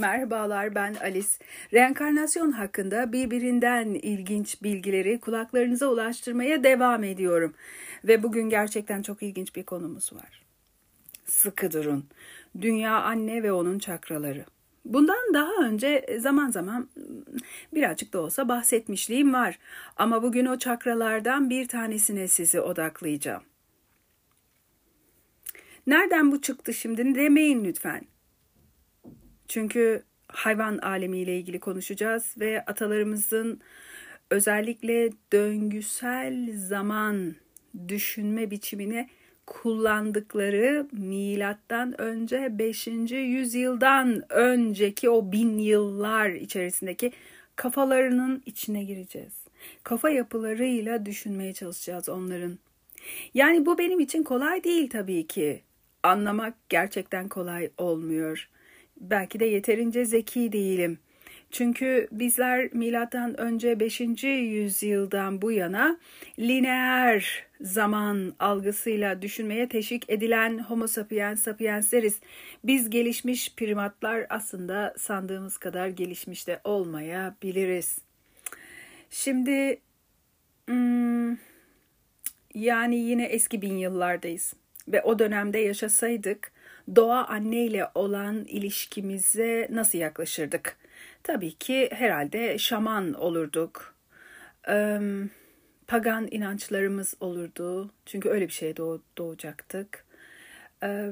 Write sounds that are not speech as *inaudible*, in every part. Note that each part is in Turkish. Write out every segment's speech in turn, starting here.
Merhabalar ben Alice. Reenkarnasyon hakkında birbirinden ilginç bilgileri kulaklarınıza ulaştırmaya devam ediyorum. Ve bugün gerçekten çok ilginç bir konumuz var. Sıkı durun. Dünya anne ve onun çakraları. Bundan daha önce zaman zaman birazcık da olsa bahsetmişliğim var. Ama bugün o çakralardan bir tanesine sizi odaklayacağım. Nereden bu çıktı şimdi demeyin lütfen. Çünkü hayvan alemiyle ilgili konuşacağız ve atalarımızın özellikle döngüsel zaman düşünme biçimine kullandıkları milattan önce 5. yüzyıldan önceki o bin yıllar içerisindeki kafalarının içine gireceğiz. Kafa yapılarıyla düşünmeye çalışacağız onların. Yani bu benim için kolay değil tabii ki. Anlamak gerçekten kolay olmuyor belki de yeterince zeki değilim. Çünkü bizler milattan önce 5. yüzyıldan bu yana lineer zaman algısıyla düşünmeye teşvik edilen Homo sapiens sapiensleriz. Biz gelişmiş primatlar aslında sandığımız kadar gelişmiş de olmayabiliriz. Şimdi hmm, yani yine eski bin yıllardayız ve o dönemde yaşasaydık doğa anne ile olan ilişkimize nasıl yaklaşırdık? Tabii ki herhalde şaman olurduk. Ee, pagan inançlarımız olurdu. Çünkü öyle bir şeye doğ, doğacaktık. Ee,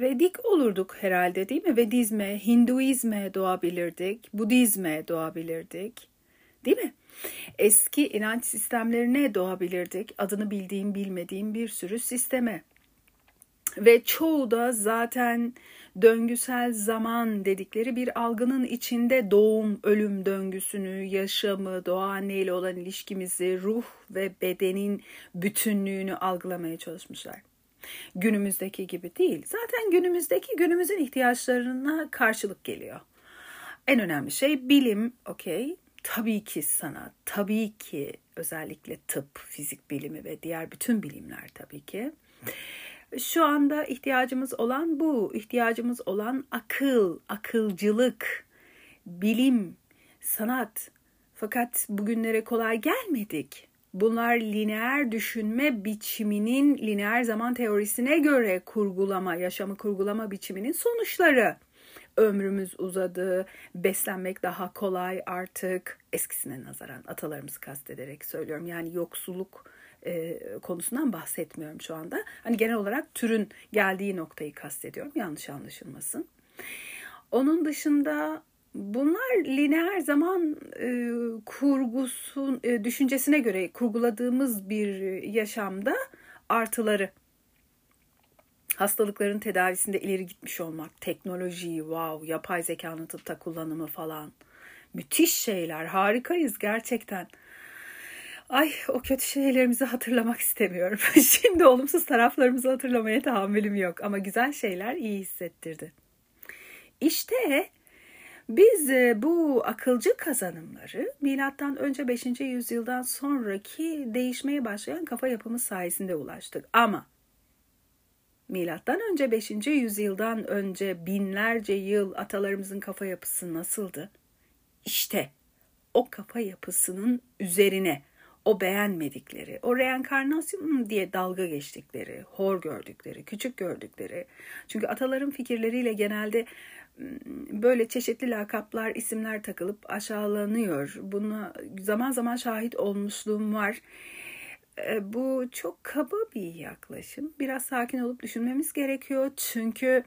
Vedik olurduk herhalde değil mi? Vedizme, Hinduizme doğabilirdik. Budizme doğabilirdik. Değil mi? Eski inanç sistemlerine doğabilirdik. Adını bildiğim bilmediğim bir sürü sisteme. Ve çoğu da zaten döngüsel zaman dedikleri bir algının içinde doğum, ölüm döngüsünü, yaşamı, doğa anneyle olan ilişkimizi, ruh ve bedenin bütünlüğünü algılamaya çalışmışlar. Günümüzdeki gibi değil. Zaten günümüzdeki günümüzün ihtiyaçlarına karşılık geliyor. En önemli şey bilim, okey. Tabii ki sanat, tabii ki özellikle tıp, fizik bilimi ve diğer bütün bilimler tabii ki. Şu anda ihtiyacımız olan bu. İhtiyacımız olan akıl, akılcılık, bilim, sanat. Fakat bugünlere kolay gelmedik. Bunlar lineer düşünme biçiminin lineer zaman teorisine göre kurgulama, yaşamı kurgulama biçiminin sonuçları. Ömrümüz uzadı, beslenmek daha kolay artık. Eskisine nazaran atalarımızı kastederek söylüyorum. Yani yoksulluk e, konusundan bahsetmiyorum şu anda. Hani genel olarak türün geldiği noktayı kastediyorum. Yanlış anlaşılmasın. Onun dışında bunlar lineer zaman e, kurgusu e, düşüncesine göre kurguladığımız bir yaşamda artıları hastalıkların tedavisinde ileri gitmiş olmak, teknoloji, wow, yapay zekanın tıpta kullanımı falan. Müthiş şeyler, harikayız gerçekten. Ay o kötü şeylerimizi hatırlamak istemiyorum. *laughs* Şimdi olumsuz taraflarımızı hatırlamaya tahammülüm yok ama güzel şeyler iyi hissettirdi. İşte biz e, bu akılcı kazanımları milattan önce 5. yüzyıldan sonraki değişmeye başlayan kafa yapımız sayesinde ulaştık. Ama milattan önce 5. yüzyıldan önce binlerce yıl atalarımızın kafa yapısı nasıldı? İşte o kafa yapısının üzerine o beğenmedikleri, o reenkarnasyon diye dalga geçtikleri, hor gördükleri, küçük gördükleri. Çünkü ataların fikirleriyle genelde böyle çeşitli lakaplar, isimler takılıp aşağılanıyor. Buna zaman zaman şahit olmuşluğum var. E, bu çok kaba bir yaklaşım. Biraz sakin olup düşünmemiz gerekiyor. Çünkü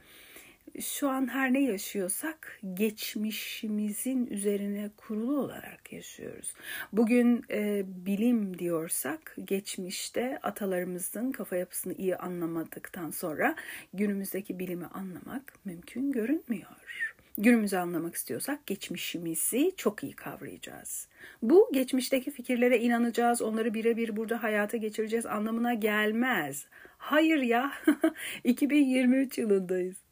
şu an her ne yaşıyorsak geçmişimizin üzerine kurulu olarak yaşıyoruz. Bugün e, bilim diyorsak geçmişte atalarımızın kafa yapısını iyi anlamadıktan sonra günümüzdeki bilimi anlamak mümkün görünmüyor. Günümüzü anlamak istiyorsak geçmişimizi çok iyi kavrayacağız. Bu geçmişteki fikirlere inanacağız, onları birebir burada hayata geçireceğiz anlamına gelmez. Hayır ya, *laughs* 2023 yılındayız.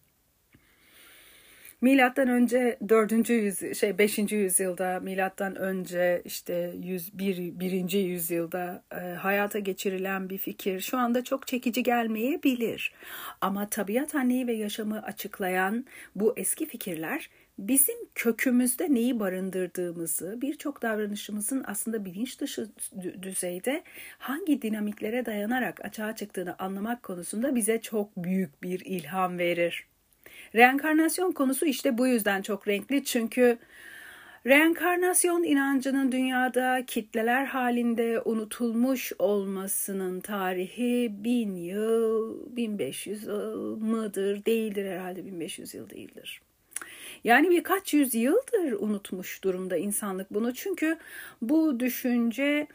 Milattan önce 4. yüzyıl şey 5. yüzyılda milattan önce işte 101 1. yüzyılda e, hayata geçirilen bir fikir şu anda çok çekici gelmeyebilir. Ama tabiat anneyi ve yaşamı açıklayan bu eski fikirler bizim kökümüzde neyi barındırdığımızı, birçok davranışımızın aslında bilinç dışı düzeyde hangi dinamiklere dayanarak açığa çıktığını anlamak konusunda bize çok büyük bir ilham verir. Reenkarnasyon konusu işte bu yüzden çok renkli çünkü reenkarnasyon inancının dünyada kitleler halinde unutulmuş olmasının tarihi bin yıl, 1500 yıl mıdır? Değildir herhalde 1500 yıl değildir. Yani birkaç yüzyıldır unutmuş durumda insanlık bunu. Çünkü bu düşünce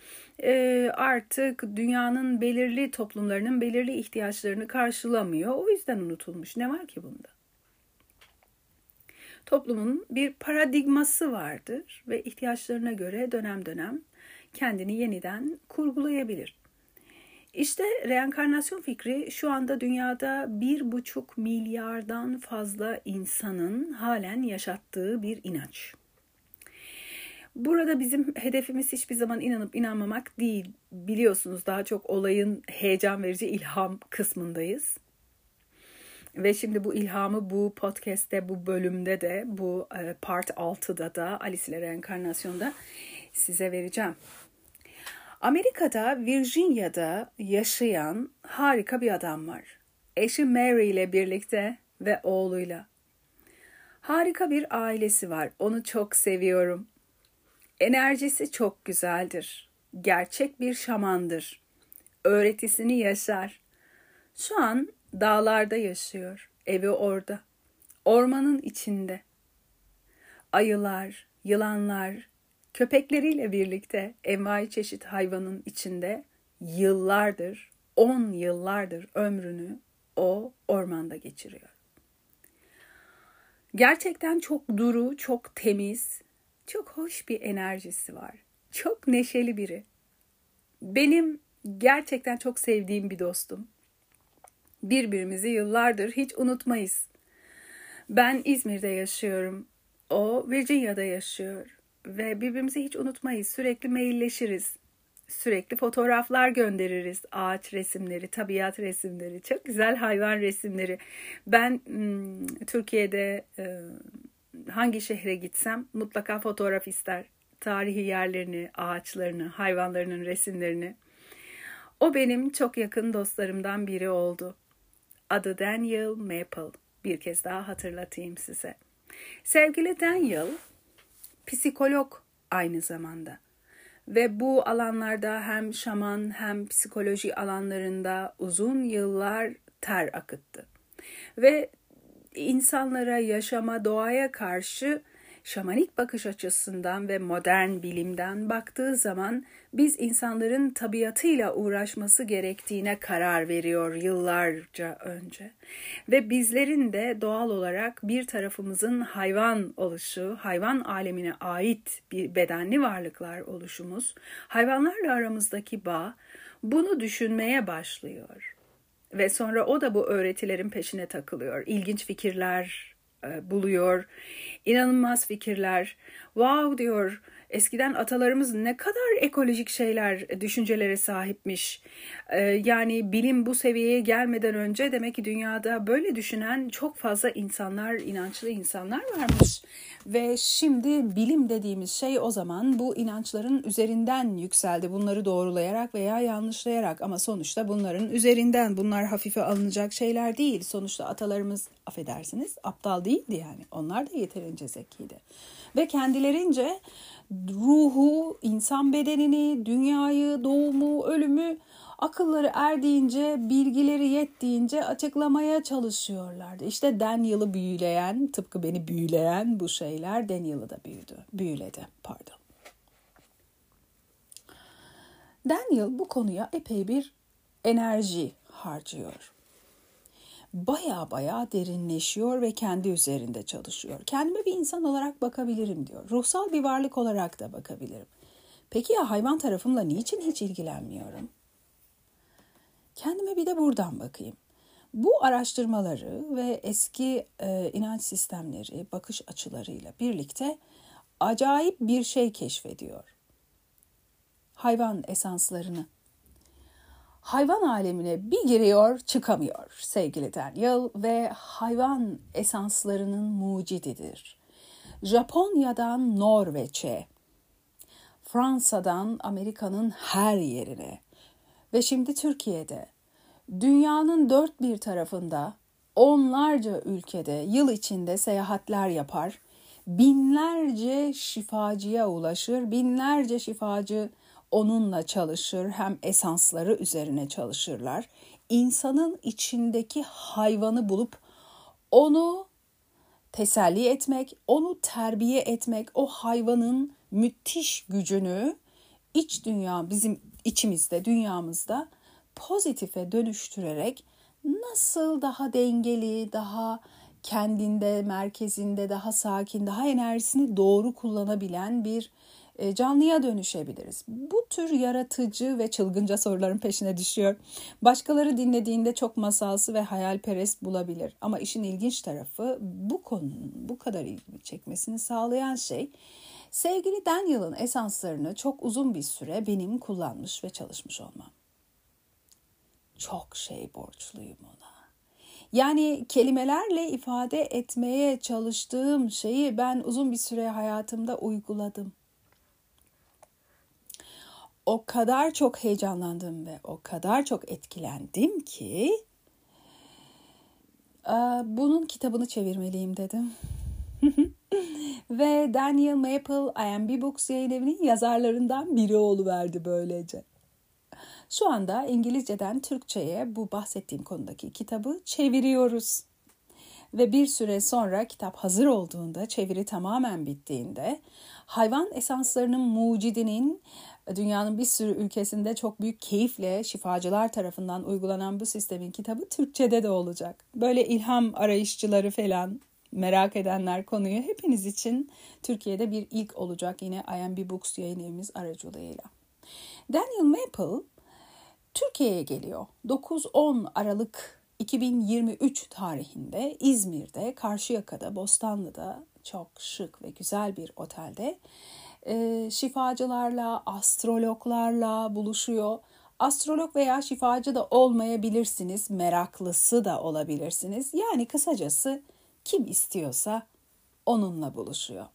e, artık dünyanın belirli toplumlarının belirli ihtiyaçlarını karşılamıyor. O yüzden unutulmuş. Ne var ki bunda? Toplumun bir paradigması vardır ve ihtiyaçlarına göre dönem dönem kendini yeniden kurgulayabilir. İşte reenkarnasyon fikri şu anda dünyada bir buçuk milyardan fazla insanın halen yaşattığı bir inanç. Burada bizim hedefimiz hiçbir zaman inanıp inanmamak değil. Biliyorsunuz daha çok olayın heyecan verici ilham kısmındayız. Ve şimdi bu ilhamı bu podcast'te, bu bölümde de, bu e, part 6'da da Alice ile Reenkarnasyon'da size vereceğim. Amerika'da Virginia'da yaşayan harika bir adam var. Eşi Mary ile birlikte ve oğluyla. Harika bir ailesi var. Onu çok seviyorum. Enerjisi çok güzeldir. Gerçek bir şamandır. Öğretisini yaşar. Şu an dağlarda yaşıyor. Evi orada. Ormanın içinde. Ayılar, yılanlar, Köpekleriyle birlikte envai çeşit hayvanın içinde yıllardır, on yıllardır ömrünü o ormanda geçiriyor. Gerçekten çok duru, çok temiz, çok hoş bir enerjisi var. Çok neşeli biri. Benim gerçekten çok sevdiğim bir dostum. Birbirimizi yıllardır hiç unutmayız. Ben İzmir'de yaşıyorum. O Virginia'da yaşıyor ve birbirimizi hiç unutmayız. Sürekli mailleşiriz. Sürekli fotoğraflar göndeririz. Ağaç resimleri, tabiat resimleri, çok güzel hayvan resimleri. Ben hmm, Türkiye'de e, hangi şehre gitsem mutlaka fotoğraf ister. Tarihi yerlerini, ağaçlarını, hayvanlarının resimlerini. O benim çok yakın dostlarımdan biri oldu. Adı Daniel Maple. Bir kez daha hatırlatayım size. Sevgili Daniel, psikolog aynı zamanda. Ve bu alanlarda hem şaman hem psikoloji alanlarında uzun yıllar ter akıttı. Ve insanlara, yaşama, doğaya karşı şamanik bakış açısından ve modern bilimden baktığı zaman biz insanların tabiatıyla uğraşması gerektiğine karar veriyor yıllarca önce. Ve bizlerin de doğal olarak bir tarafımızın hayvan oluşu, hayvan alemine ait bir bedenli varlıklar oluşumuz, hayvanlarla aramızdaki bağ bunu düşünmeye başlıyor. Ve sonra o da bu öğretilerin peşine takılıyor. İlginç fikirler buluyor. İnanılmaz fikirler. Wow diyor Eskiden atalarımız ne kadar ekolojik şeyler, e, düşüncelere sahipmiş. Ee, yani bilim bu seviyeye gelmeden önce demek ki dünyada böyle düşünen çok fazla insanlar, inançlı insanlar varmış. Ve şimdi bilim dediğimiz şey o zaman bu inançların üzerinden yükseldi. Bunları doğrulayarak veya yanlışlayarak ama sonuçta bunların üzerinden bunlar hafife alınacak şeyler değil. Sonuçta atalarımız affedersiniz aptal değildi yani. Onlar da yeterince zekiydi. Ve kendilerince ruhu, insan bedenini, dünyayı, doğumu, ölümü akılları erdiğince, bilgileri yettiğince açıklamaya çalışıyorlardı. İşte Daniel'ı büyüleyen, tıpkı beni büyüleyen bu şeyler Daniel'ı da büyüdü, büyüledi, pardon. Daniel bu konuya epey bir enerji harcıyor baya baya derinleşiyor ve kendi üzerinde çalışıyor. Kendime bir insan olarak bakabilirim diyor. Ruhsal bir varlık olarak da bakabilirim. Peki ya hayvan tarafımla niçin hiç ilgilenmiyorum? Kendime bir de buradan bakayım. Bu araştırmaları ve eski e, inanç sistemleri, bakış açılarıyla birlikte acayip bir şey keşfediyor. Hayvan esanslarını. Hayvan alemine bir giriyor çıkamıyor sevgili Daniel ve hayvan esanslarının mucididir. Japonya'dan Norveç'e, Fransa'dan Amerika'nın her yerine ve şimdi Türkiye'de dünyanın dört bir tarafında onlarca ülkede yıl içinde seyahatler yapar, binlerce şifacıya ulaşır, binlerce şifacı onunla çalışır, hem esansları üzerine çalışırlar. İnsanın içindeki hayvanı bulup onu teselli etmek, onu terbiye etmek, o hayvanın müthiş gücünü iç dünya bizim içimizde, dünyamızda pozitife dönüştürerek nasıl daha dengeli, daha kendinde, merkezinde, daha sakin, daha enerjisini doğru kullanabilen bir canlıya dönüşebiliriz. Bu tür yaratıcı ve çılgınca soruların peşine düşüyor. Başkaları dinlediğinde çok masalsı ve hayalperest bulabilir. Ama işin ilginç tarafı bu konunun bu kadar ilgimi çekmesini sağlayan şey sevgili Daniel'ın esanslarını çok uzun bir süre benim kullanmış ve çalışmış olmam. Çok şey borçluyum ona. Yani kelimelerle ifade etmeye çalıştığım şeyi ben uzun bir süre hayatımda uyguladım o kadar çok heyecanlandım ve o kadar çok etkilendim ki bunun kitabını çevirmeliyim dedim. *laughs* ve Daniel Maple IMB Books yayın evinin yazarlarından biri verdi böylece. Şu anda İngilizceden Türkçe'ye bu bahsettiğim konudaki kitabı çeviriyoruz. Ve bir süre sonra kitap hazır olduğunda, çeviri tamamen bittiğinde hayvan esanslarının mucidinin dünyanın bir sürü ülkesinde çok büyük keyifle şifacılar tarafından uygulanan bu sistemin kitabı Türkçe'de de olacak. Böyle ilham arayışçıları falan merak edenler konuyu hepiniz için Türkiye'de bir ilk olacak yine IMB Books yayın evimiz aracılığıyla. Daniel Maple Türkiye'ye geliyor. 9-10 Aralık 2023 tarihinde İzmir'de, Karşıyaka'da, Bostanlı'da çok şık ve güzel bir otelde e, şifacılarla, astrologlarla buluşuyor. Astrolog veya şifacı da olmayabilirsiniz, meraklısı da olabilirsiniz. Yani kısacası kim istiyorsa onunla buluşuyor.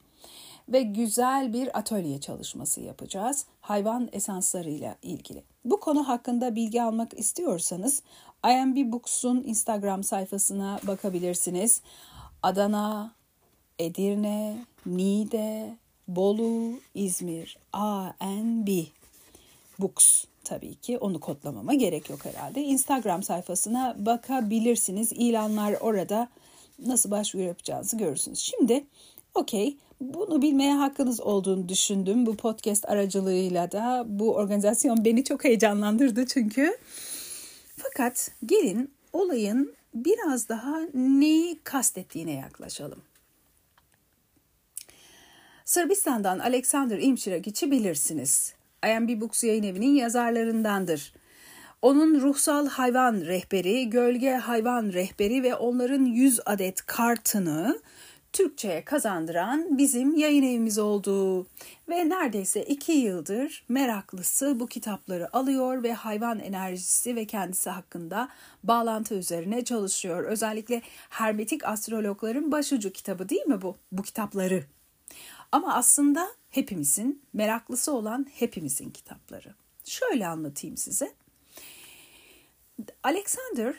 Ve güzel bir atölye çalışması yapacağız hayvan esanslarıyla ilgili. Bu konu hakkında bilgi almak istiyorsanız IMB Books'un Instagram sayfasına bakabilirsiniz. Adana, Edirne, Niğde, Bolu, İzmir, ANB Books tabii ki onu kodlamama gerek yok herhalde. Instagram sayfasına bakabilirsiniz. İlanlar orada nasıl başvuru yapacağınızı görürsünüz. Şimdi okey bunu bilmeye hakkınız olduğunu düşündüm. Bu podcast aracılığıyla da bu organizasyon beni çok heyecanlandırdı çünkü. Fakat gelin olayın biraz daha neyi kastettiğine yaklaşalım. Sırbistan'dan Alexander İmçiragic'i bilirsiniz. IMB Books yayın evinin yazarlarındandır. Onun ruhsal hayvan rehberi, gölge hayvan rehberi ve onların 100 adet kartını Türkçe'ye kazandıran bizim yayın evimiz oldu. Ve neredeyse iki yıldır meraklısı bu kitapları alıyor ve hayvan enerjisi ve kendisi hakkında bağlantı üzerine çalışıyor. Özellikle hermetik astrologların başucu kitabı değil mi bu? Bu kitapları. Ama aslında hepimizin, meraklısı olan hepimizin kitapları. Şöyle anlatayım size. Alexander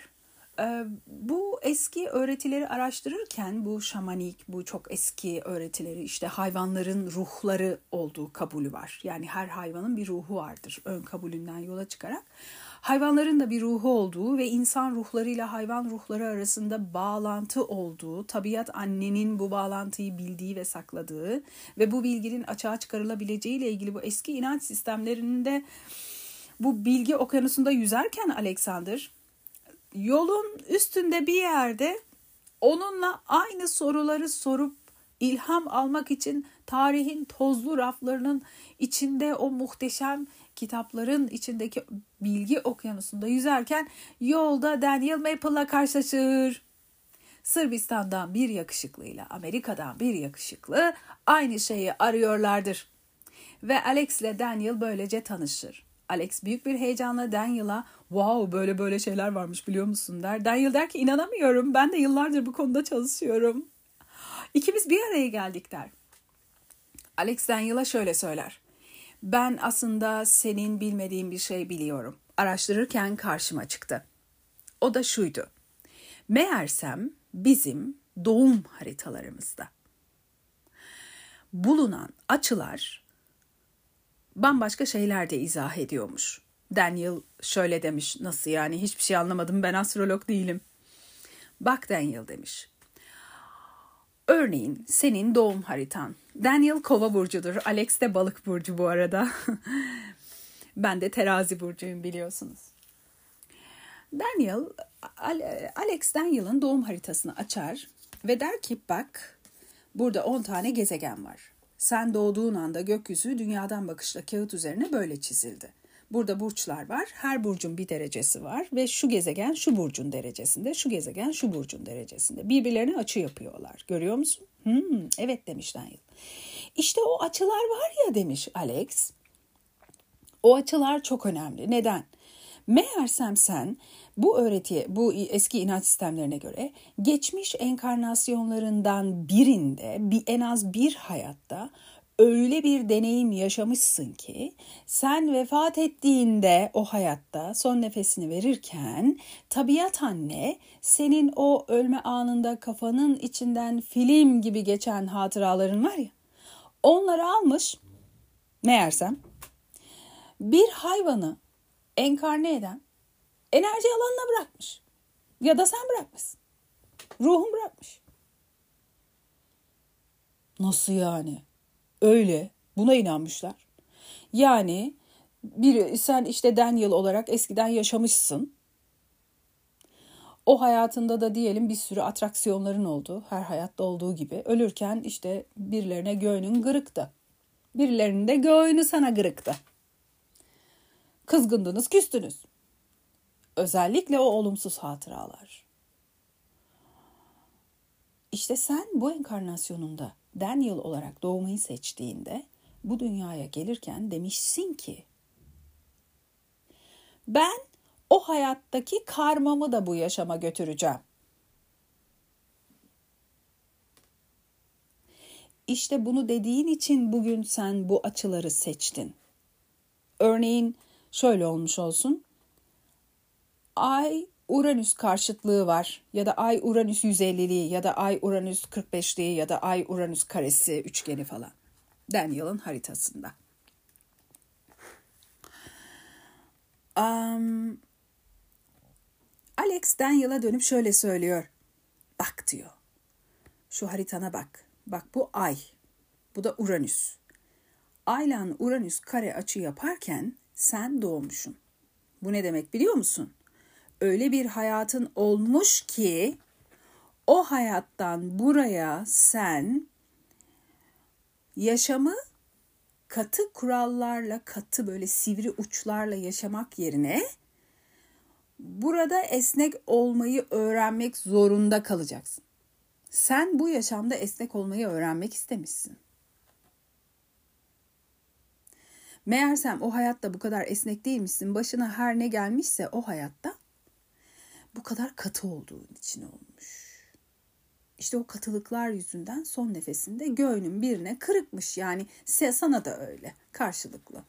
e, bu eski öğretileri araştırırken bu şamanik, bu çok eski öğretileri işte hayvanların ruhları olduğu kabulü var. Yani her hayvanın bir ruhu vardır ön kabulünden yola çıkarak. Hayvanların da bir ruhu olduğu ve insan ruhlarıyla hayvan ruhları arasında bağlantı olduğu, tabiat annenin bu bağlantıyı bildiği ve sakladığı ve bu bilginin açığa çıkarılabileceği ile ilgili bu eski inanç sistemlerinde bu bilgi okyanusunda yüzerken Alexander yolun üstünde bir yerde onunla aynı soruları sorup ilham almak için tarihin tozlu raflarının içinde o muhteşem kitapların içindeki bilgi okyanusunda yüzerken yolda Daniel Maple'la karşılaşır. Sırbistan'dan bir yakışıklıyla Amerika'dan bir yakışıklı aynı şeyi arıyorlardır. Ve Alex ile Daniel böylece tanışır. Alex büyük bir heyecanla Daniel'a wow böyle böyle şeyler varmış biliyor musun der. Daniel der ki inanamıyorum ben de yıllardır bu konuda çalışıyorum. İkimiz bir araya geldik der. Alex Daniel'a şöyle söyler. Ben aslında senin bilmediğin bir şey biliyorum. Araştırırken karşıma çıktı. O da şuydu. Meğersem bizim doğum haritalarımızda bulunan açılar bambaşka şeyler de izah ediyormuş. Daniel şöyle demiş, nasıl yani hiçbir şey anlamadım ben astrolog değilim. Bak Daniel demiş. Örneğin senin doğum haritan. Daniel kova burcudur. Alex de balık burcu bu arada. *laughs* ben de terazi burcuyum biliyorsunuz. Daniel, Alex Daniel'ın doğum haritasını açar ve der ki bak burada 10 tane gezegen var. Sen doğduğun anda gökyüzü dünyadan bakışla kağıt üzerine böyle çizildi. Burada burçlar var. Her burcun bir derecesi var ve şu gezegen şu burcun derecesinde, şu gezegen şu burcun derecesinde. Birbirlerine açı yapıyorlar. Görüyor musun? Hmm, evet demiş Daniel. İşte o açılar var ya demiş Alex. O açılar çok önemli. Neden? Meğersem sen bu öğretiye, bu eski inanç sistemlerine göre geçmiş enkarnasyonlarından birinde bir en az bir hayatta öyle bir deneyim yaşamışsın ki sen vefat ettiğinde o hayatta son nefesini verirken tabiat anne senin o ölme anında kafanın içinden film gibi geçen hatıraların var ya onları almış meğersem bir hayvanı enkarne eden enerji alanına bırakmış. Ya da sen bırakmışsın. Ruhun bırakmış. Nasıl yani? Öyle. Buna inanmışlar. Yani bir sen işte Daniel olarak eskiden yaşamışsın. O hayatında da diyelim bir sürü atraksiyonların oldu. Her hayatta olduğu gibi. Ölürken işte birilerine göğünün gırıktı. Birilerinin de göğünü sana gırıktı. Kızgındınız, küstünüz. Özellikle o olumsuz hatıralar. İşte sen bu enkarnasyonunda Daniel olarak doğmayı seçtiğinde bu dünyaya gelirken demişsin ki ben o hayattaki karmamı da bu yaşama götüreceğim. İşte bunu dediğin için bugün sen bu açıları seçtin. Örneğin şöyle olmuş olsun. Ay Uranüs karşıtlığı var ya da Ay Uranüs 150'liği ya da Ay Uranüs 45'liği ya da Ay Uranüs karesi üçgeni falan. Daniel'ın haritasında. Um, Alex Daniel'a dönüp şöyle söylüyor. Bak diyor. Şu haritana bak. Bak bu Ay. Bu da Uranüs. Ayla Uranüs kare açı yaparken sen doğmuşsun. Bu ne demek biliyor musun? Öyle bir hayatın olmuş ki o hayattan buraya sen yaşamı katı kurallarla, katı böyle sivri uçlarla yaşamak yerine burada esnek olmayı öğrenmek zorunda kalacaksın. Sen bu yaşamda esnek olmayı öğrenmek istemişsin. Meğersem o hayatta bu kadar esnek değilmişsin. Başına her ne gelmişse o hayatta bu kadar katı olduğun için olmuş. İşte o katılıklar yüzünden son nefesinde göğünün birine kırıkmış. Yani sana da öyle karşılıklı.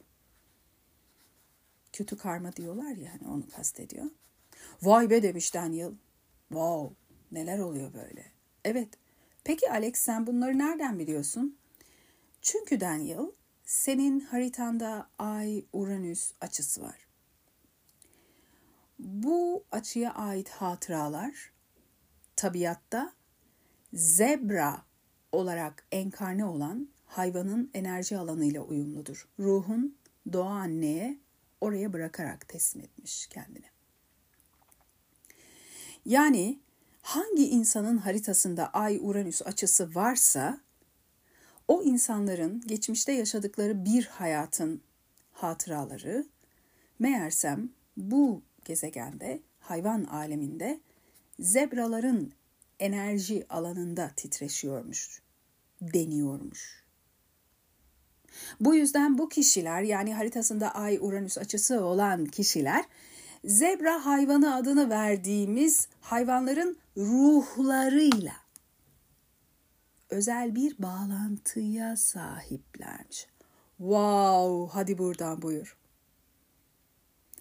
Kötü karma diyorlar ya hani onu kastediyor. Vay be demiş Daniel. Wow neler oluyor böyle. Evet peki Alex sen bunları nereden biliyorsun? Çünkü Daniel senin haritanda Ay Uranüs açısı var. Bu açıya ait hatıralar tabiatta zebra olarak enkarne olan hayvanın enerji alanıyla uyumludur. Ruhun doğa anneye oraya bırakarak teslim etmiş kendini. Yani hangi insanın haritasında Ay Uranüs açısı varsa o insanların geçmişte yaşadıkları bir hayatın hatıraları meğersem bu gezegende hayvan aleminde zebraların enerji alanında titreşiyormuş, deniyormuş. Bu yüzden bu kişiler yani haritasında Ay Uranüs açısı olan kişiler zebra hayvanı adını verdiğimiz hayvanların ruhlarıyla özel bir bağlantıya sahiplermiş. Wow, hadi buradan buyur.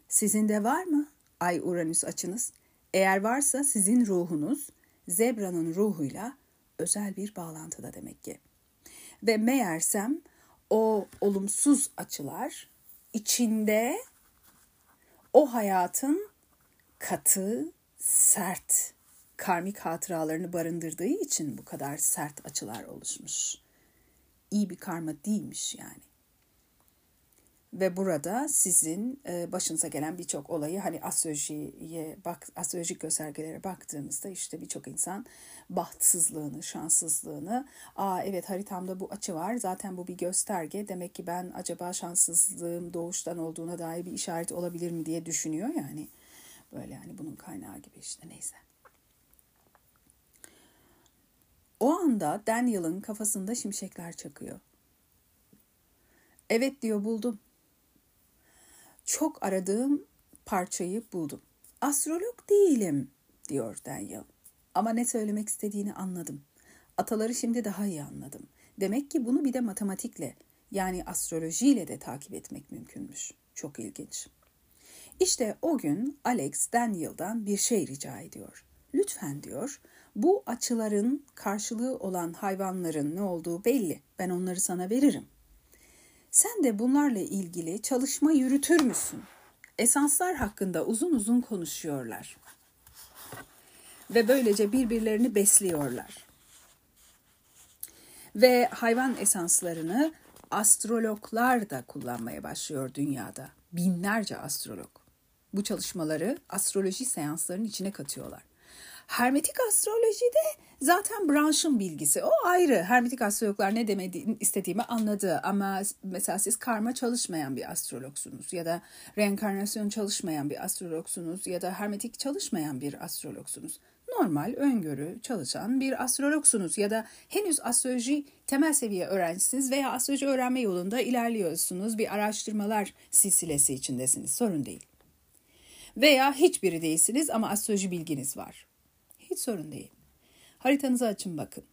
Sizin de var mı Ay Uranüs açınız? Eğer varsa sizin ruhunuz zebranın ruhuyla özel bir bağlantıda demek ki. Ve meğersem o olumsuz açılar içinde o hayatın katı, sert, karmik hatıralarını barındırdığı için bu kadar sert açılar oluşmuş. İyi bir karma değilmiş yani. Ve burada sizin e, başınıza gelen birçok olayı hani astrolojiye bak astrolojik göstergelere baktığımızda işte birçok insan bahtsızlığını, şanssızlığını, aa evet haritamda bu açı var. Zaten bu bir gösterge. Demek ki ben acaba şanssızlığım doğuştan olduğuna dair bir işaret olabilir mi diye düşünüyor yani. Böyle yani bunun kaynağı gibi işte neyse. O anda Daniel'ın kafasında şimşekler çakıyor. Evet diyor buldum çok aradığım parçayı buldum. Astrolog değilim diyor Daniel. Ama ne söylemek istediğini anladım. Ataları şimdi daha iyi anladım. Demek ki bunu bir de matematikle yani astrolojiyle de takip etmek mümkünmüş. Çok ilginç. İşte o gün Alex Daniel'dan bir şey rica ediyor. Lütfen diyor, bu açıların karşılığı olan hayvanların ne olduğu belli. Ben onları sana veririm. Sen de bunlarla ilgili çalışma yürütür müsün? Esanslar hakkında uzun uzun konuşuyorlar. Ve böylece birbirlerini besliyorlar. Ve hayvan esanslarını astrologlar da kullanmaya başlıyor dünyada. Binlerce astrolog. Bu çalışmaları astroloji seanslarının içine katıyorlar. Hermetik astrolojide zaten branşın bilgisi. O ayrı. Hermetik astrologlar ne demediğini istediğimi anladı. Ama mesela siz karma çalışmayan bir astrologsunuz ya da reenkarnasyon çalışmayan bir astrologsunuz ya da hermetik çalışmayan bir astrologsunuz. Normal öngörü çalışan bir astrologsunuz ya da henüz astroloji temel seviye öğrencisiniz veya astroloji öğrenme yolunda ilerliyorsunuz. Bir araştırmalar silsilesi içindesiniz. Sorun değil. Veya hiçbiri değilsiniz ama astroloji bilginiz var. Hiç sorun değil. Haritanızı açın bakın.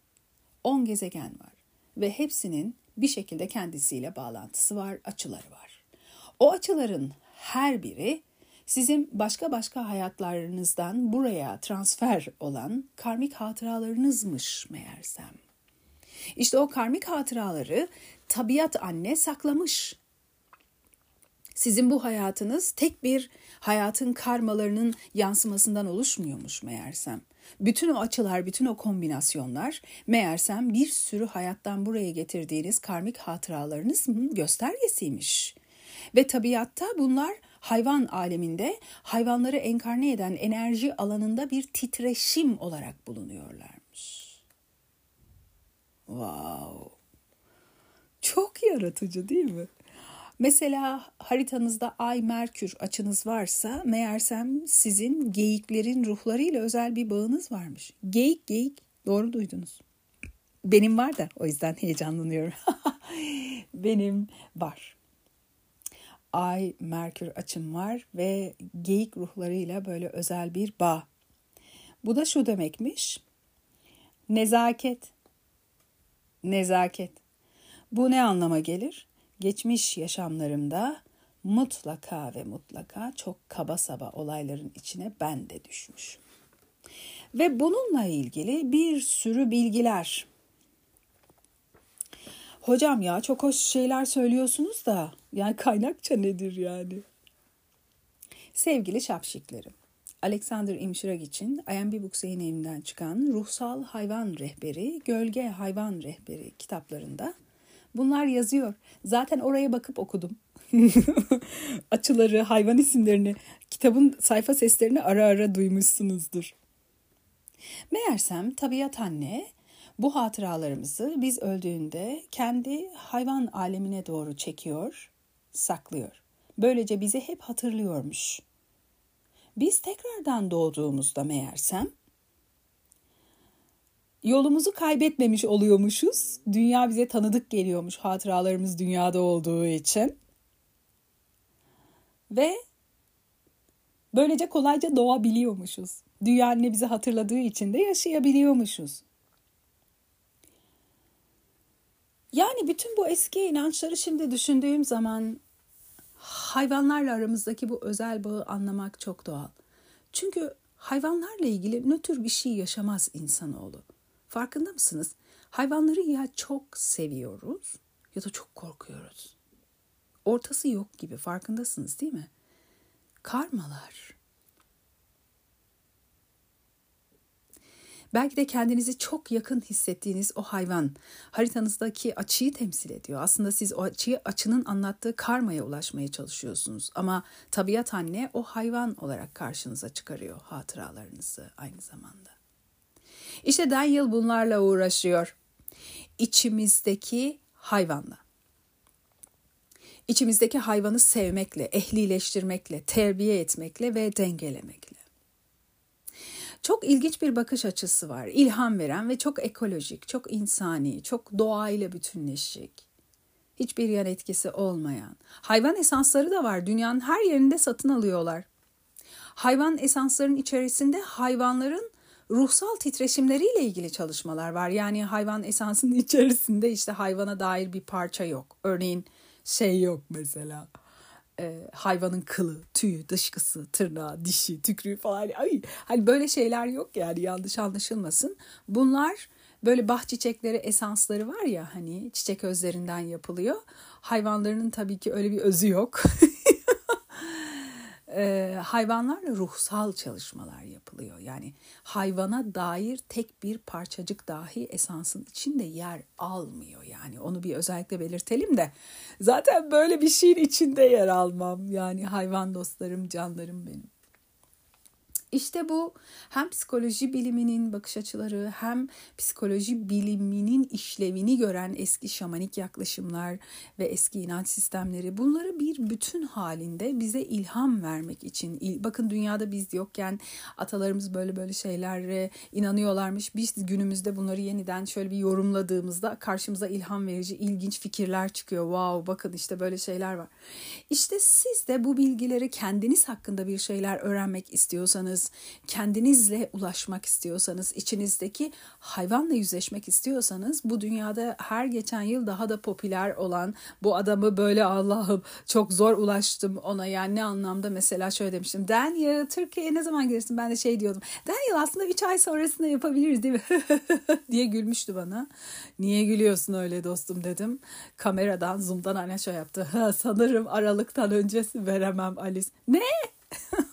10 gezegen var ve hepsinin bir şekilde kendisiyle bağlantısı var, açıları var. O açıların her biri sizin başka başka hayatlarınızdan buraya transfer olan karmik hatıralarınızmış meğersem. İşte o karmik hatıraları tabiat anne saklamış. Sizin bu hayatınız tek bir hayatın karmalarının yansımasından oluşmuyormuş meğersem. Bütün o açılar, bütün o kombinasyonlar meğersem bir sürü hayattan buraya getirdiğiniz karmik hatıralarınızın göstergesiymiş. Ve tabiatta bunlar hayvan aleminde hayvanları enkarne eden enerji alanında bir titreşim olarak bulunuyorlarmış. Wow. Çok yaratıcı değil mi? Mesela haritanızda Ay Merkür açınız varsa meğersem sizin geyiklerin ruhlarıyla özel bir bağınız varmış. Geyik geyik doğru duydunuz. Benim var da o yüzden *laughs* heyecanlanıyorum. *laughs* Benim var. Ay Merkür açım var ve geyik ruhlarıyla böyle özel bir bağ. Bu da şu demekmiş. Nezaket. Nezaket. Bu ne anlama gelir? Geçmiş yaşamlarımda mutlaka ve mutlaka çok kaba saba olayların içine ben de düşmüşüm. Ve bununla ilgili bir sürü bilgiler. Hocam ya çok hoş şeyler söylüyorsunuz da yani kaynakça nedir yani? Sevgili şapşiklerim. Alexander Imşirag için IMB Books çıkan Ruhsal Hayvan Rehberi, Gölge Hayvan Rehberi kitaplarında Bunlar yazıyor. Zaten oraya bakıp okudum. *laughs* Açıları, hayvan isimlerini, kitabın sayfa seslerini ara ara duymuşsunuzdur. Meğersem tabiat anne bu hatıralarımızı biz öldüğünde kendi hayvan alemine doğru çekiyor saklıyor. Böylece bizi hep hatırlıyormuş. Biz tekrardan doğduğumuzda meğersem yolumuzu kaybetmemiş oluyormuşuz. Dünya bize tanıdık geliyormuş hatıralarımız dünyada olduğu için. Ve böylece kolayca doğabiliyormuşuz. Dünya anne bizi hatırladığı için de yaşayabiliyormuşuz. Yani bütün bu eski inançları şimdi düşündüğüm zaman hayvanlarla aramızdaki bu özel bağı anlamak çok doğal. Çünkü hayvanlarla ilgili nötr bir şey yaşamaz insanoğlu. Farkında mısınız? Hayvanları ya çok seviyoruz ya da çok korkuyoruz. Ortası yok gibi farkındasınız değil mi? Karmalar. Belki de kendinizi çok yakın hissettiğiniz o hayvan haritanızdaki açıyı temsil ediyor. Aslında siz o açıyı açının anlattığı karmaya ulaşmaya çalışıyorsunuz. Ama tabiat anne o hayvan olarak karşınıza çıkarıyor hatıralarınızı aynı zamanda. İşte Daniel bunlarla uğraşıyor. İçimizdeki hayvanla. İçimizdeki hayvanı sevmekle, ehlileştirmekle, terbiye etmekle ve dengelemekle. Çok ilginç bir bakış açısı var. İlham veren ve çok ekolojik, çok insani, çok doğayla bütünleşik. Hiçbir yan etkisi olmayan. Hayvan esansları da var. Dünyanın her yerinde satın alıyorlar. Hayvan esansların içerisinde hayvanların ruhsal titreşimleriyle ilgili çalışmalar var. Yani hayvan esansının *laughs* içerisinde işte hayvana dair bir parça yok. Örneğin şey yok mesela e, hayvanın kılı, tüyü, dışkısı, tırnağı, dişi, tükrüğü falan. Ay, hani böyle şeyler yok yani yanlış anlaşılmasın. Bunlar böyle bah çiçekleri esansları var ya hani çiçek özlerinden yapılıyor. Hayvanların tabii ki öyle bir özü yok. *laughs* e, hayvanlarla ruhsal çalışmalar yapılıyor. Yani hayvana dair tek bir parçacık dahi esansın içinde yer almıyor. Yani onu bir özellikle belirtelim de zaten böyle bir şeyin içinde yer almam. Yani hayvan dostlarım, canlarım benim. İşte bu hem psikoloji biliminin bakış açıları hem psikoloji biliminin işlevini gören eski şamanik yaklaşımlar ve eski inanç sistemleri bunları bir bütün halinde bize ilham vermek için bakın dünyada biz yokken atalarımız böyle böyle şeylere inanıyorlarmış. Biz günümüzde bunları yeniden şöyle bir yorumladığımızda karşımıza ilham verici ilginç fikirler çıkıyor. Wow bakın işte böyle şeyler var. İşte siz de bu bilgileri kendiniz hakkında bir şeyler öğrenmek istiyorsanız kendinizle ulaşmak istiyorsanız, içinizdeki hayvanla yüzleşmek istiyorsanız bu dünyada her geçen yıl daha da popüler olan bu adamı böyle Allah'ım çok zor ulaştım ona yani ne anlamda mesela şöyle demiştim. Daniel Türkiye'ye ne zaman gelirsin? Ben de şey diyordum. Daniel aslında 3 ay sonrasında yapabiliriz değil mi? *laughs* diye gülmüştü bana. Niye gülüyorsun öyle dostum dedim. Kameradan zoom'dan anne şey yaptı. *laughs* Sanırım Aralık'tan öncesi veremem Alice. Ne? *laughs*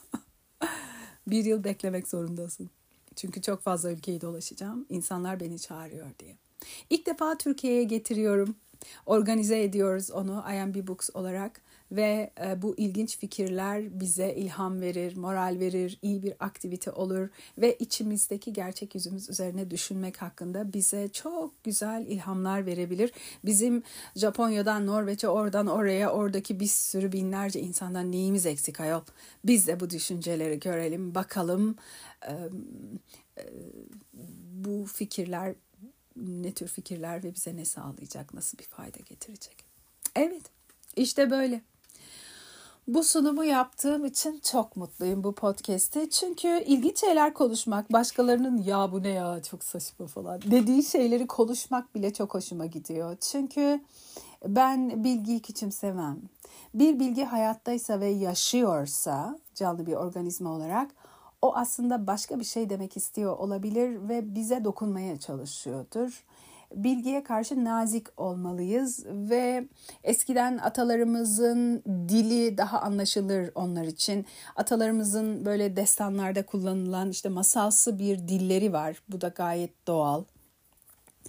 bir yıl beklemek zorundasın. Çünkü çok fazla ülkeyi dolaşacağım. İnsanlar beni çağırıyor diye. İlk defa Türkiye'ye getiriyorum. Organize ediyoruz onu IMB Books olarak ve e, bu ilginç fikirler bize ilham verir, moral verir, iyi bir aktivite olur ve içimizdeki gerçek yüzümüz üzerine düşünmek hakkında bize çok güzel ilhamlar verebilir. Bizim Japonya'dan Norveç'e, oradan oraya, oradaki bir sürü binlerce insandan neyimiz eksik ayol? Biz de bu düşünceleri görelim, bakalım e, e, bu fikirler ne tür fikirler ve bize ne sağlayacak, nasıl bir fayda getirecek. Evet, işte böyle. Bu sunumu yaptığım için çok mutluyum bu podcast'te. Çünkü ilginç şeyler konuşmak, başkalarının ya bu ne ya çok saçma falan dediği şeyleri konuşmak bile çok hoşuma gidiyor. Çünkü ben bilgiyi küçümsemem. Bir bilgi hayattaysa ve yaşıyorsa canlı bir organizma olarak o aslında başka bir şey demek istiyor olabilir ve bize dokunmaya çalışıyordur bilgiye karşı nazik olmalıyız ve eskiden atalarımızın dili daha anlaşılır onlar için. Atalarımızın böyle destanlarda kullanılan işte masalsı bir dilleri var. Bu da gayet doğal.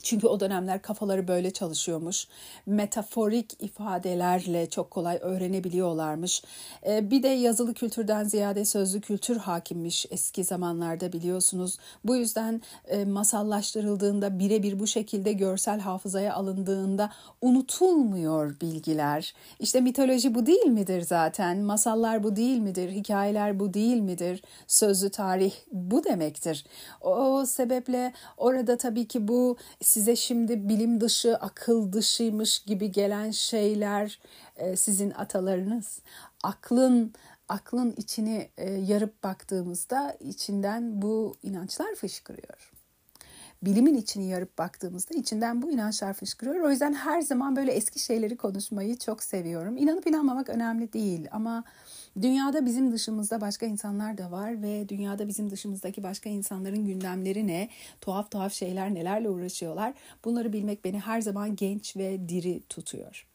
Çünkü o dönemler kafaları böyle çalışıyormuş. Metaforik ifadelerle çok kolay öğrenebiliyorlarmış. Ee, bir de yazılı kültürden ziyade sözlü kültür hakimmiş eski zamanlarda biliyorsunuz. Bu yüzden e, masallaştırıldığında birebir bu şekilde görsel hafızaya alındığında unutulmuyor bilgiler. İşte mitoloji bu değil midir zaten? Masallar bu değil midir? Hikayeler bu değil midir? Sözlü tarih bu demektir. O sebeple orada tabii ki bu size şimdi bilim dışı, akıl dışıymış gibi gelen şeyler e, sizin atalarınız. Aklın aklın içini e, yarıp baktığımızda içinden bu inançlar fışkırıyor bilimin içini yarıp baktığımızda içinden bu inançlar fışkırıyor. O yüzden her zaman böyle eski şeyleri konuşmayı çok seviyorum. İnanıp inanmamak önemli değil ama dünyada bizim dışımızda başka insanlar da var ve dünyada bizim dışımızdaki başka insanların gündemleri ne, tuhaf tuhaf şeyler nelerle uğraşıyorlar. Bunları bilmek beni her zaman genç ve diri tutuyor.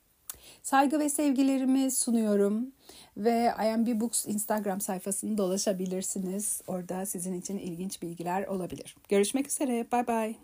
Saygı ve sevgilerimi sunuyorum ve IMB Books Instagram sayfasını dolaşabilirsiniz. Orada sizin için ilginç bilgiler olabilir. Görüşmek üzere. Bye bye.